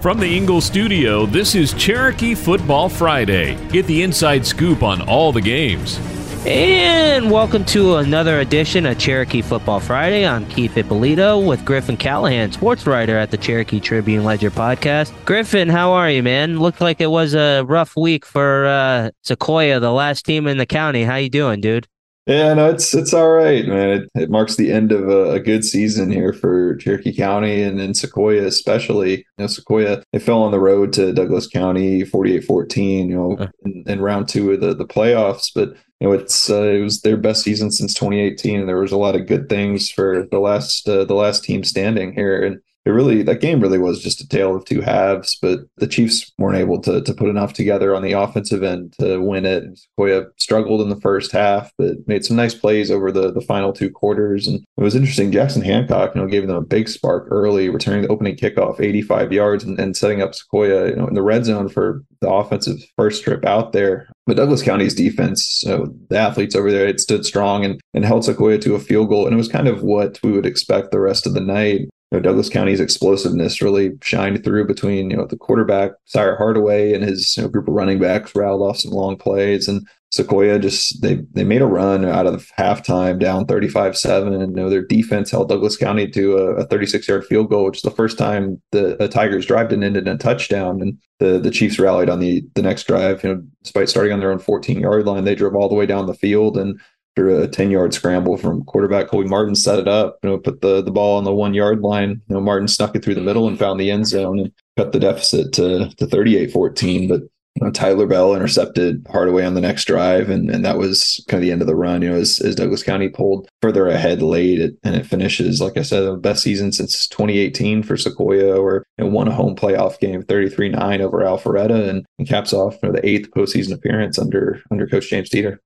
From the Ingle studio, this is Cherokee Football Friday. Get the inside scoop on all the games. And welcome to another edition of Cherokee Football Friday. I'm Keith Ippolito with Griffin Callaghan, sports writer at the Cherokee Tribune Ledger podcast. Griffin, how are you, man? Looked like it was a rough week for uh, Sequoyah, the last team in the county. How you doing, dude? Yeah, no, it's it's all right, man. It, it marks the end of a, a, good season here for Cherokee County and in Sequoyah, especially. You know, Sequoyah they fell on the road to Douglas County, 48-14, You know, in, in, round two of the the playoffs, but you know, it's uh, it was their best season since 2018. And there was a lot of good things for the last uh, the last team standing here, and it really that game really was just a tale of two halves. But the Chiefs weren't able to to put enough together on the offensive end to win it. Sequoyah struggled in the first half, but made some nice plays over the the final two quarters. And it was interesting. Jackson Hancock, you know, gave them a big spark early, returning the opening kickoff 85 yards and, and setting up Sequoyah, you know, in the red zone for the offensive first trip out there. But Douglas County's defense, so the athletes over there, it stood strong and, and held Sequoyah to a field goal. And it was kind of what we would expect the rest of the night know, Douglas County's explosiveness really shined through between, you know, the quarterback, Sire Hardaway, and his you know, group of running backs rattled off some long plays. And Sequoyah just, they they made a run out of halftime down 35 7. And you know, their defense held Douglas County to a 36 yard field goal, which is the first time the, Tigers drive didn't end in a touchdown. And the, the Chiefs rallied on the, the next drive, you know, despite starting on their own 14 yard line, they drove all the way down the field and after a 10 yard scramble from quarterback Colby Martin set it up, you know, put the, the ball on the one yard line. You know, Martin snuck it through the middle and found the end zone and cut the deficit to, to 38 14. But you know, Tyler Bell intercepted Hardaway on the next drive, and, and that was kind of the end of the run. You know, as, as Douglas County pulled further ahead late, it, and it finishes, like I said, the best season since 2018 for Sequoyah, or you know, won a home playoff game 33 9 over Alpharetta, and, and caps off you know, the eighth postseason appearance under under Coach James Teter.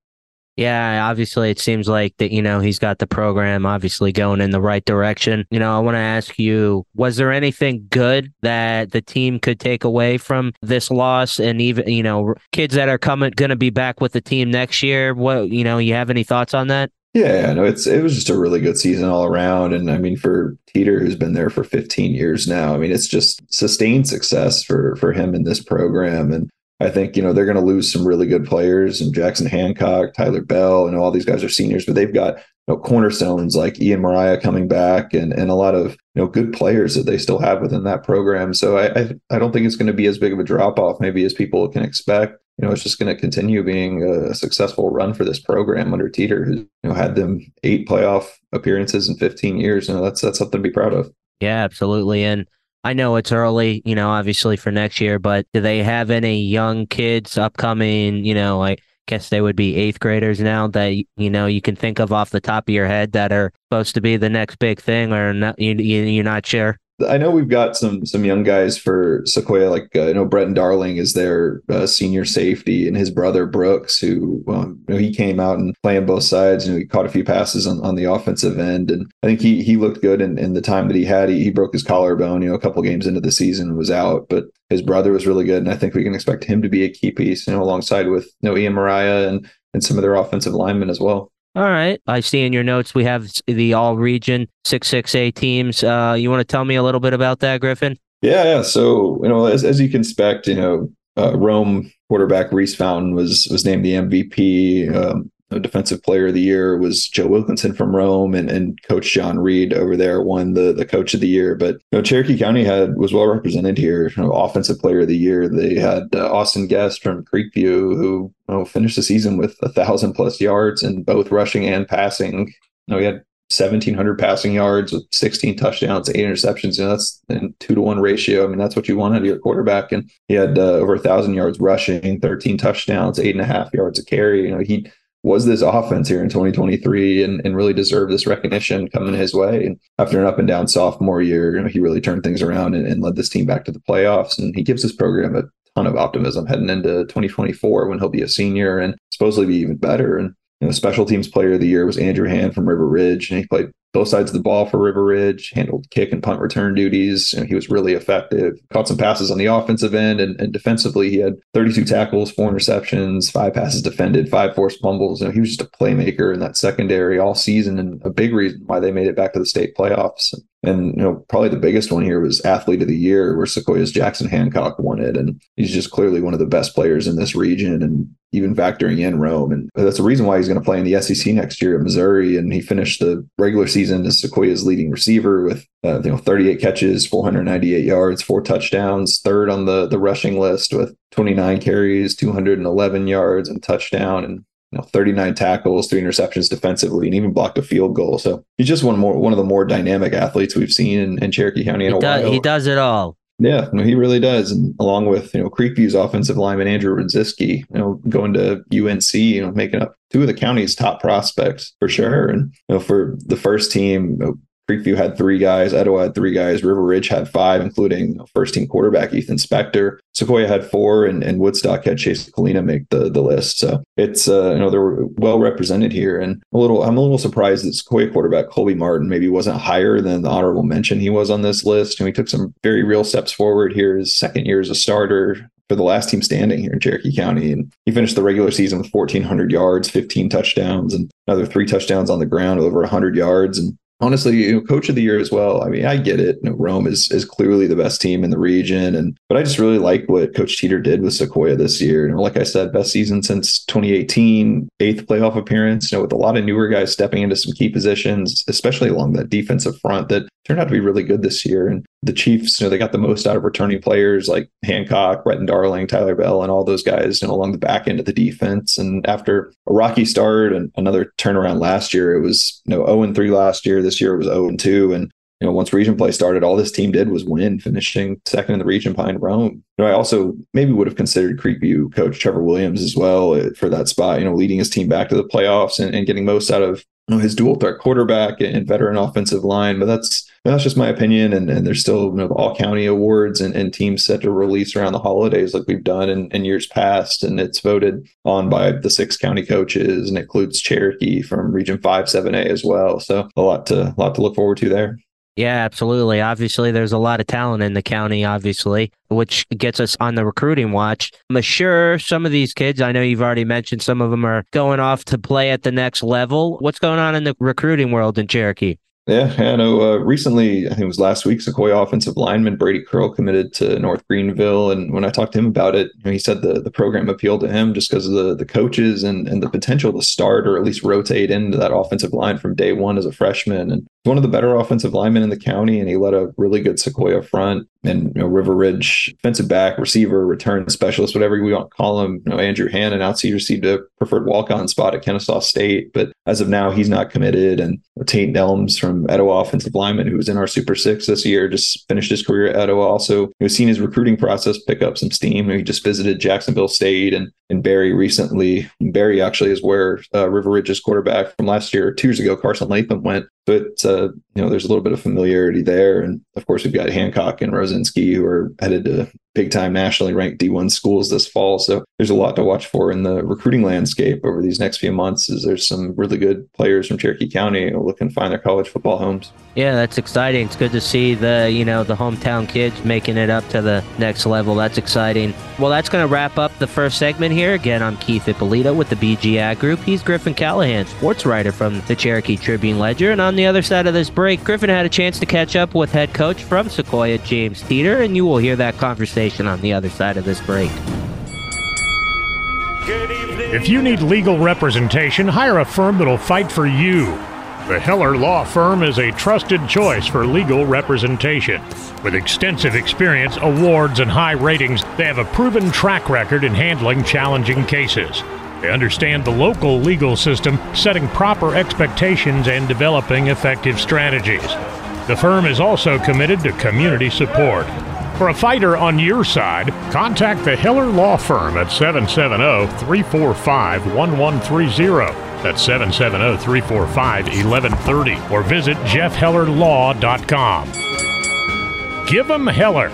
Yeah, obviously it seems like that, you know, he's got the program obviously going in the right direction. You know, I want to ask you, was there anything good that the team could take away from this loss and even, you know, kids that are coming going to be back with the team next year? What, you know, you have any thoughts on that? Yeah, no, it's it was just a really good season all around, and I mean for Teter, who's been there for 15 years now, I mean it's just sustained success for for him in this program, and I think, you know, they're going to lose some really good players and Jackson Hancock, Tyler Bell, and all these guys are seniors, but they've got, you know, cornerstones like Ian Mariah coming back and, and a lot of, you know, good players that they still have within that program. So I, I, I don't think it's going to be as big of a drop off maybe as people can expect. You know, it's just going to continue being a successful run for this program under Teter, who, you know, had them eight playoff appearances in 15 years. You know, that's, that's something to be proud of. Yeah, absolutely. And, I know it's early, you know, obviously for next year, but do they have any young kids upcoming, you know, I guess they would be eighth graders now that, you know, you can think of off the top of your head that are supposed to be the next big thing or not, you, you're not sure? I know we've got some some young guys for Sequoyah. like uh, you know Breton Darling is their uh, senior safety, and his brother Brooks, who um, you know, he came out and playing both sides. You know, he caught a few passes on, on the offensive end, and I think he he looked good in, in the time that he had. He, he broke his collarbone, you know, a couple games into the season was out, but his brother was really good, and I think we can expect him to be a key piece, you know, alongside with you know Ian Mariah and and some of their offensive linemen as well. All right. I see in your notes we have the all region 6-6A teams. Uh, you want to tell me a little bit about that, Griffin? Yeah, yeah. So, you know, as, as you can expect, you know, uh, Rome quarterback Reese Fountain was was named the MVP. Um, defensive player of the year was Joe Wilkinson from Rome, and, and Coach John Reed over there won the the Coach of the Year. But you know, Cherokee County had was well represented here. You know, offensive Player of the Year. They had uh, Austin Guest from Creekview, who you know, finished the season with a thousand plus yards in both rushing and passing. You know, he had 1700 passing yards with 16 touchdowns, eight interceptions. You know, that's a two to one ratio. I mean, that's what you want out of your quarterback. And he had uh, over a thousand yards rushing, 13 touchdowns, eight and a half yards a carry. You know, he was this offense here in 2023 and, and really deserved this recognition coming his way. And after an up and down sophomore year, you know, he really turned things around and, and led this team back to the playoffs. And he gives this program a ton of optimism heading into 2024 when he'll be a senior and supposedly be even better. And You know, special teams player of the year was Andrew Hand from River Ridge, and he played both sides of the ball for River Ridge, handled kick and punt return duties. You know, he was really effective, caught some passes on the offensive end, and, and, defensively, he had 32 tackles, four interceptions, five passes defended, five forced fumbles. You know, he was just a playmaker in that secondary all season, and a big reason why they made it back to the state playoffs. And you know, probably the biggest one here was athlete of the year, where Sequoyah's Jackson Hancock won it, and he's just clearly one of the best players in this region, and even factoring in Rome, and that's the reason why he's going to play in the SEC next year at Missouri. And he finished the regular season as Sequoyah's leading receiver with uh, you know 38 catches, 498 yards, four touchdowns, third on the the rushing list with 29 carries, 211 yards and touchdown, and you know, 39 tackles, three interceptions defensively, and even blocked a field goal. So he's just one more one of the more dynamic athletes we've seen in, in Cherokee County in he a does, while. He does it all. Yeah, no, he really does. And along with, you know, Creekview's offensive lineman Andrew Radzicki, you know, going to UNC, you know, making up two of the county's top prospects for sure. And you know, for the first team, Creekview had three guys, Etowah had three guys, River Ridge had five, including first team quarterback Ethan Spector. Sequoyah had four, and, and Woodstock had Chase Kalina make the, the list. So it's uh, you know they're well represented here, and a little I'm a little surprised that Sequoyah quarterback Colby Martin maybe wasn't higher than the honorable mention he was on this list. And he took some very real steps forward here. His second year as a starter, for the last team standing here in Cherokee County. And he finished the regular season with 1,400 yards, 15 touchdowns, and another three touchdowns on the ground, over 100 yards. And honestly, you know, coach of the year as well. I mean, I get it. You know, Rome is is clearly the best team in the region, and but I just really like what Coach Teter did with Sequoyah this year. And like I said, best season since 2018, eighth playoff appearance. You know, with a lot of newer guys stepping into some key positions, especially along that defensive front that turned out to be really good this year. And the Chiefs, you know, they got the most out of returning players like Hancock, Bretton Darling, Tyler Bell, and all those guys, you know, along the back end of the defense. And after a rocky start and another turnaround last year, it was you know 0 and 3 last year. This year it was 0 and 2. And you know, once region play started, all this team did was win, finishing second in the region behind Rome. You know, I also maybe would have considered Creekview coach Trevor Williams as well uh, for that spot, you know, leading his team back to the playoffs and, and getting most out of know, his dual threat quarterback and veteran offensive line. But that's that's just my opinion. And, and there's still you know, all county awards and, and teams set to release around the holidays like we've done in, in years past. And it's voted on by the six county coaches and includes Cherokee from Region 5, 7A as well. So a lot to a lot to look forward to there. Yeah, absolutely. Obviously, there's a lot of talent in the county, obviously, which gets us on the recruiting watch. I'm sure some of these kids, I know you've already mentioned some of them are going off to play at the next level. What's going on in the recruiting world in Cherokee? Yeah, I know. Uh, recently, I think it was last week, Sequoyah offensive lineman Brady Curl committed to North Greenville, and when I talked to him about it, you know, he said the the program appealed to him just because of the the coaches and and the potential to start or at least rotate into that offensive line from day one as a freshman. And one of the better offensive linemen in the county, and he led a really good Sequoyah front and you know, River Ridge defensive back, receiver, return specialist, whatever we want to call him. You know, Andrew Hannon out he received a preferred walk-on spot at Kennesaw State, but as of now, he's not committed. And Tate Elms from Etowah offensive lineman, who was in our Super Six this year, just finished his career at Etowah. Also, we've seen his recruiting process pick up some steam. He just visited Jacksonville State and and Barry recently. Barry actually is where uh, River Ridge's quarterback from last year, two years ago, Carson Latham went. But uh, you know, there's a little bit of familiarity there, and of course, we've got Hancock and Rosinski who are headed to big time nationally ranked D1 schools this fall. So there's a lot to watch for in the recruiting landscape over these next few months. Is there's some really good players from Cherokee County looking to find their college football homes. Yeah, that's exciting. It's good to see the you know the hometown kids making it up to the next level. That's exciting. Well, that's going to wrap up the first segment here. Again, I'm Keith Ippolito with the BG Ad Group. He's Griffin Callaghan, sports writer from the Cherokee Tribune Ledger. And on the other side of this break, Griffin had a chance to catch up with head coach from Sequoyah, James Teter, and you will hear that conversation on the other side of this break. If you need legal representation, hire a firm that'll fight for you. The Heller Law Firm is a trusted choice for legal representation. With extensive experience, awards, and high ratings, they have a proven track record in handling challenging cases. They understand the local legal system, setting proper expectations and developing effective strategies. The firm is also committed to community support. For a fighter on your side, contact the Heller Law Firm at 770 345 1130. That's 770 345 1130. Or visit jeffhellerlaw.com. Give them Heller.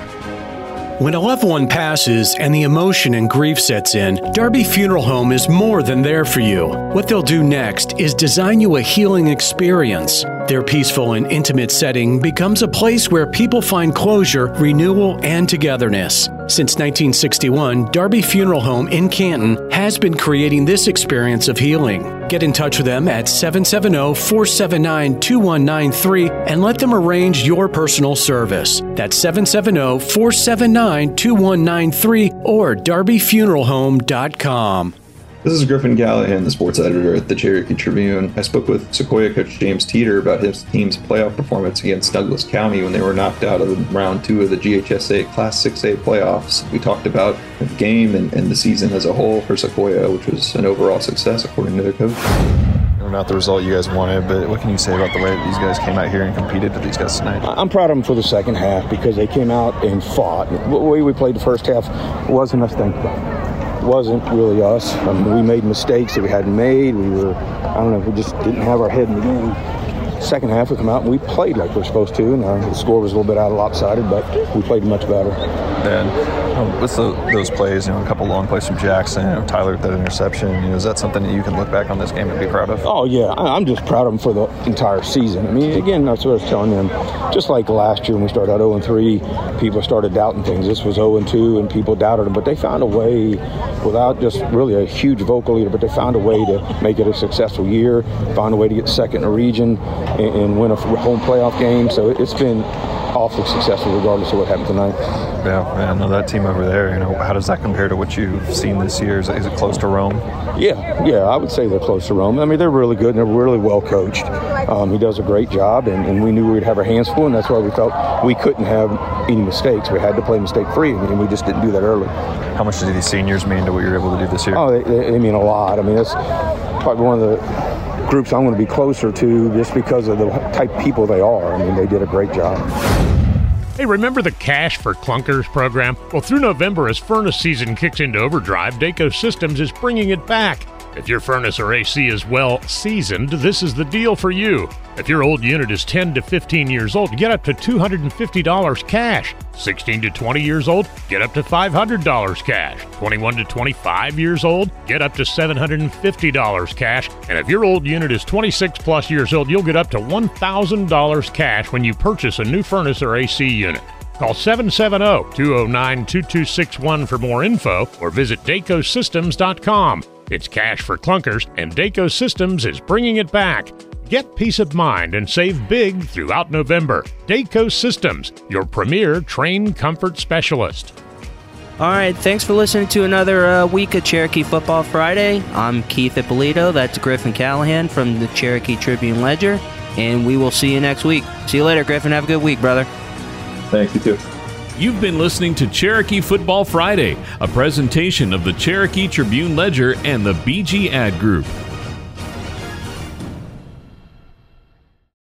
When a loved one passes and the emotion and grief sets in, Darby Funeral Home is more than there for you. What they'll do next is design you a healing experience. Their peaceful and intimate setting becomes a place where people find closure, renewal, and togetherness. Since 1961, Darby Funeral Home in Canton has been creating this experience of healing. Get in touch with them at 770 479 2193 and let them arrange your personal service. That's 770 479 2193 or darbyfuneralhome.com. This is Griffin Callaghan, the sports editor at the Cherokee Tribune. I spoke with Sequoyah coach James Teter about his team's playoff performance against Douglas County when they were knocked out of round two of the GHSA Class 6A playoffs. We talked about the game and, and the season as a whole for Sequoyah, which was an overall success according to their coach not the result you guys wanted, but what can you say about the way these guys came out here and competed with these guys tonight? I'm proud of them for the second half because they came out and fought. The way we played the first half wasn't us thinking wasn't really us. I mean, we made mistakes that we hadn't made. We were, I don't know, we just didn't have our head in the game. Second half, we come out and we played like we're supposed to, and uh, the score was a little bit out of lopsided, but we played much better. And um, with the, those plays, you know, a couple long plays from Jackson, you know, Tyler with that interception, you know, is that something that you can look back on this game and be proud of? Oh yeah, I'm just proud of them for the entire season. I mean, again, that's what I was telling them. Just like last year when we started out 0 3, people started doubting things. This was 0 2, and people doubted them, but they found a way, without just really a huge vocal leader, but they found a way to make it a successful year. Found a way to get second in the region and, and win a home playoff game. So it's been awfully successful regardless of what happened tonight. Yeah, man. No, that team over there, you know, how does that compare to what you've seen this year? Is it, is it close to Rome? Yeah, yeah, I would say they're close to Rome. I mean, they're really good and they're really well coached. Um, he does a great job, and, and, we knew we'd have our hands full, and that's why we felt we couldn't have any mistakes. We had to play mistake free, and we just didn't do that early. How much do these seniors mean to what you're able to do this year? Oh, they, they mean a lot. I mean, that's probably one of the groups I'm going to be closer to just because of the type of people they are. I mean, they did a great job. Hey, remember the Cash for Clunkers program? Well, through November, as furnace season kicks into overdrive, Daco Systems is bringing it back. If your furnace or AC is well seasoned, this is the deal for you. If your old unit is 10 to 15 years old, get up to $250 cash. 16 to 20 years old, get up to $500 cash. 21 to 25 years old, get up to $750 cash. And if your old unit is 26 plus years old, you'll get up to $1,000 cash when you purchase a new furnace or AC unit. Call 770 209 2261 for more info or visit DacoSystems.com. It's cash for clunkers, and Daco Systems is bringing it back. Get peace of mind and save big throughout November. Daco Systems, your premier Trane comfort specialist. All right, thanks for listening to another uh, week of Cherokee Football Friday. I'm Keith Ippolito. That's Griffin Callaghan from the Cherokee Tribune Ledger, and we will see you next week. See you later, Griffin. Have a good week, brother. Thanks, you too. You've been listening to Cherokee Football Friday, a presentation of the Cherokee Tribune Ledger and the BG Ad Group.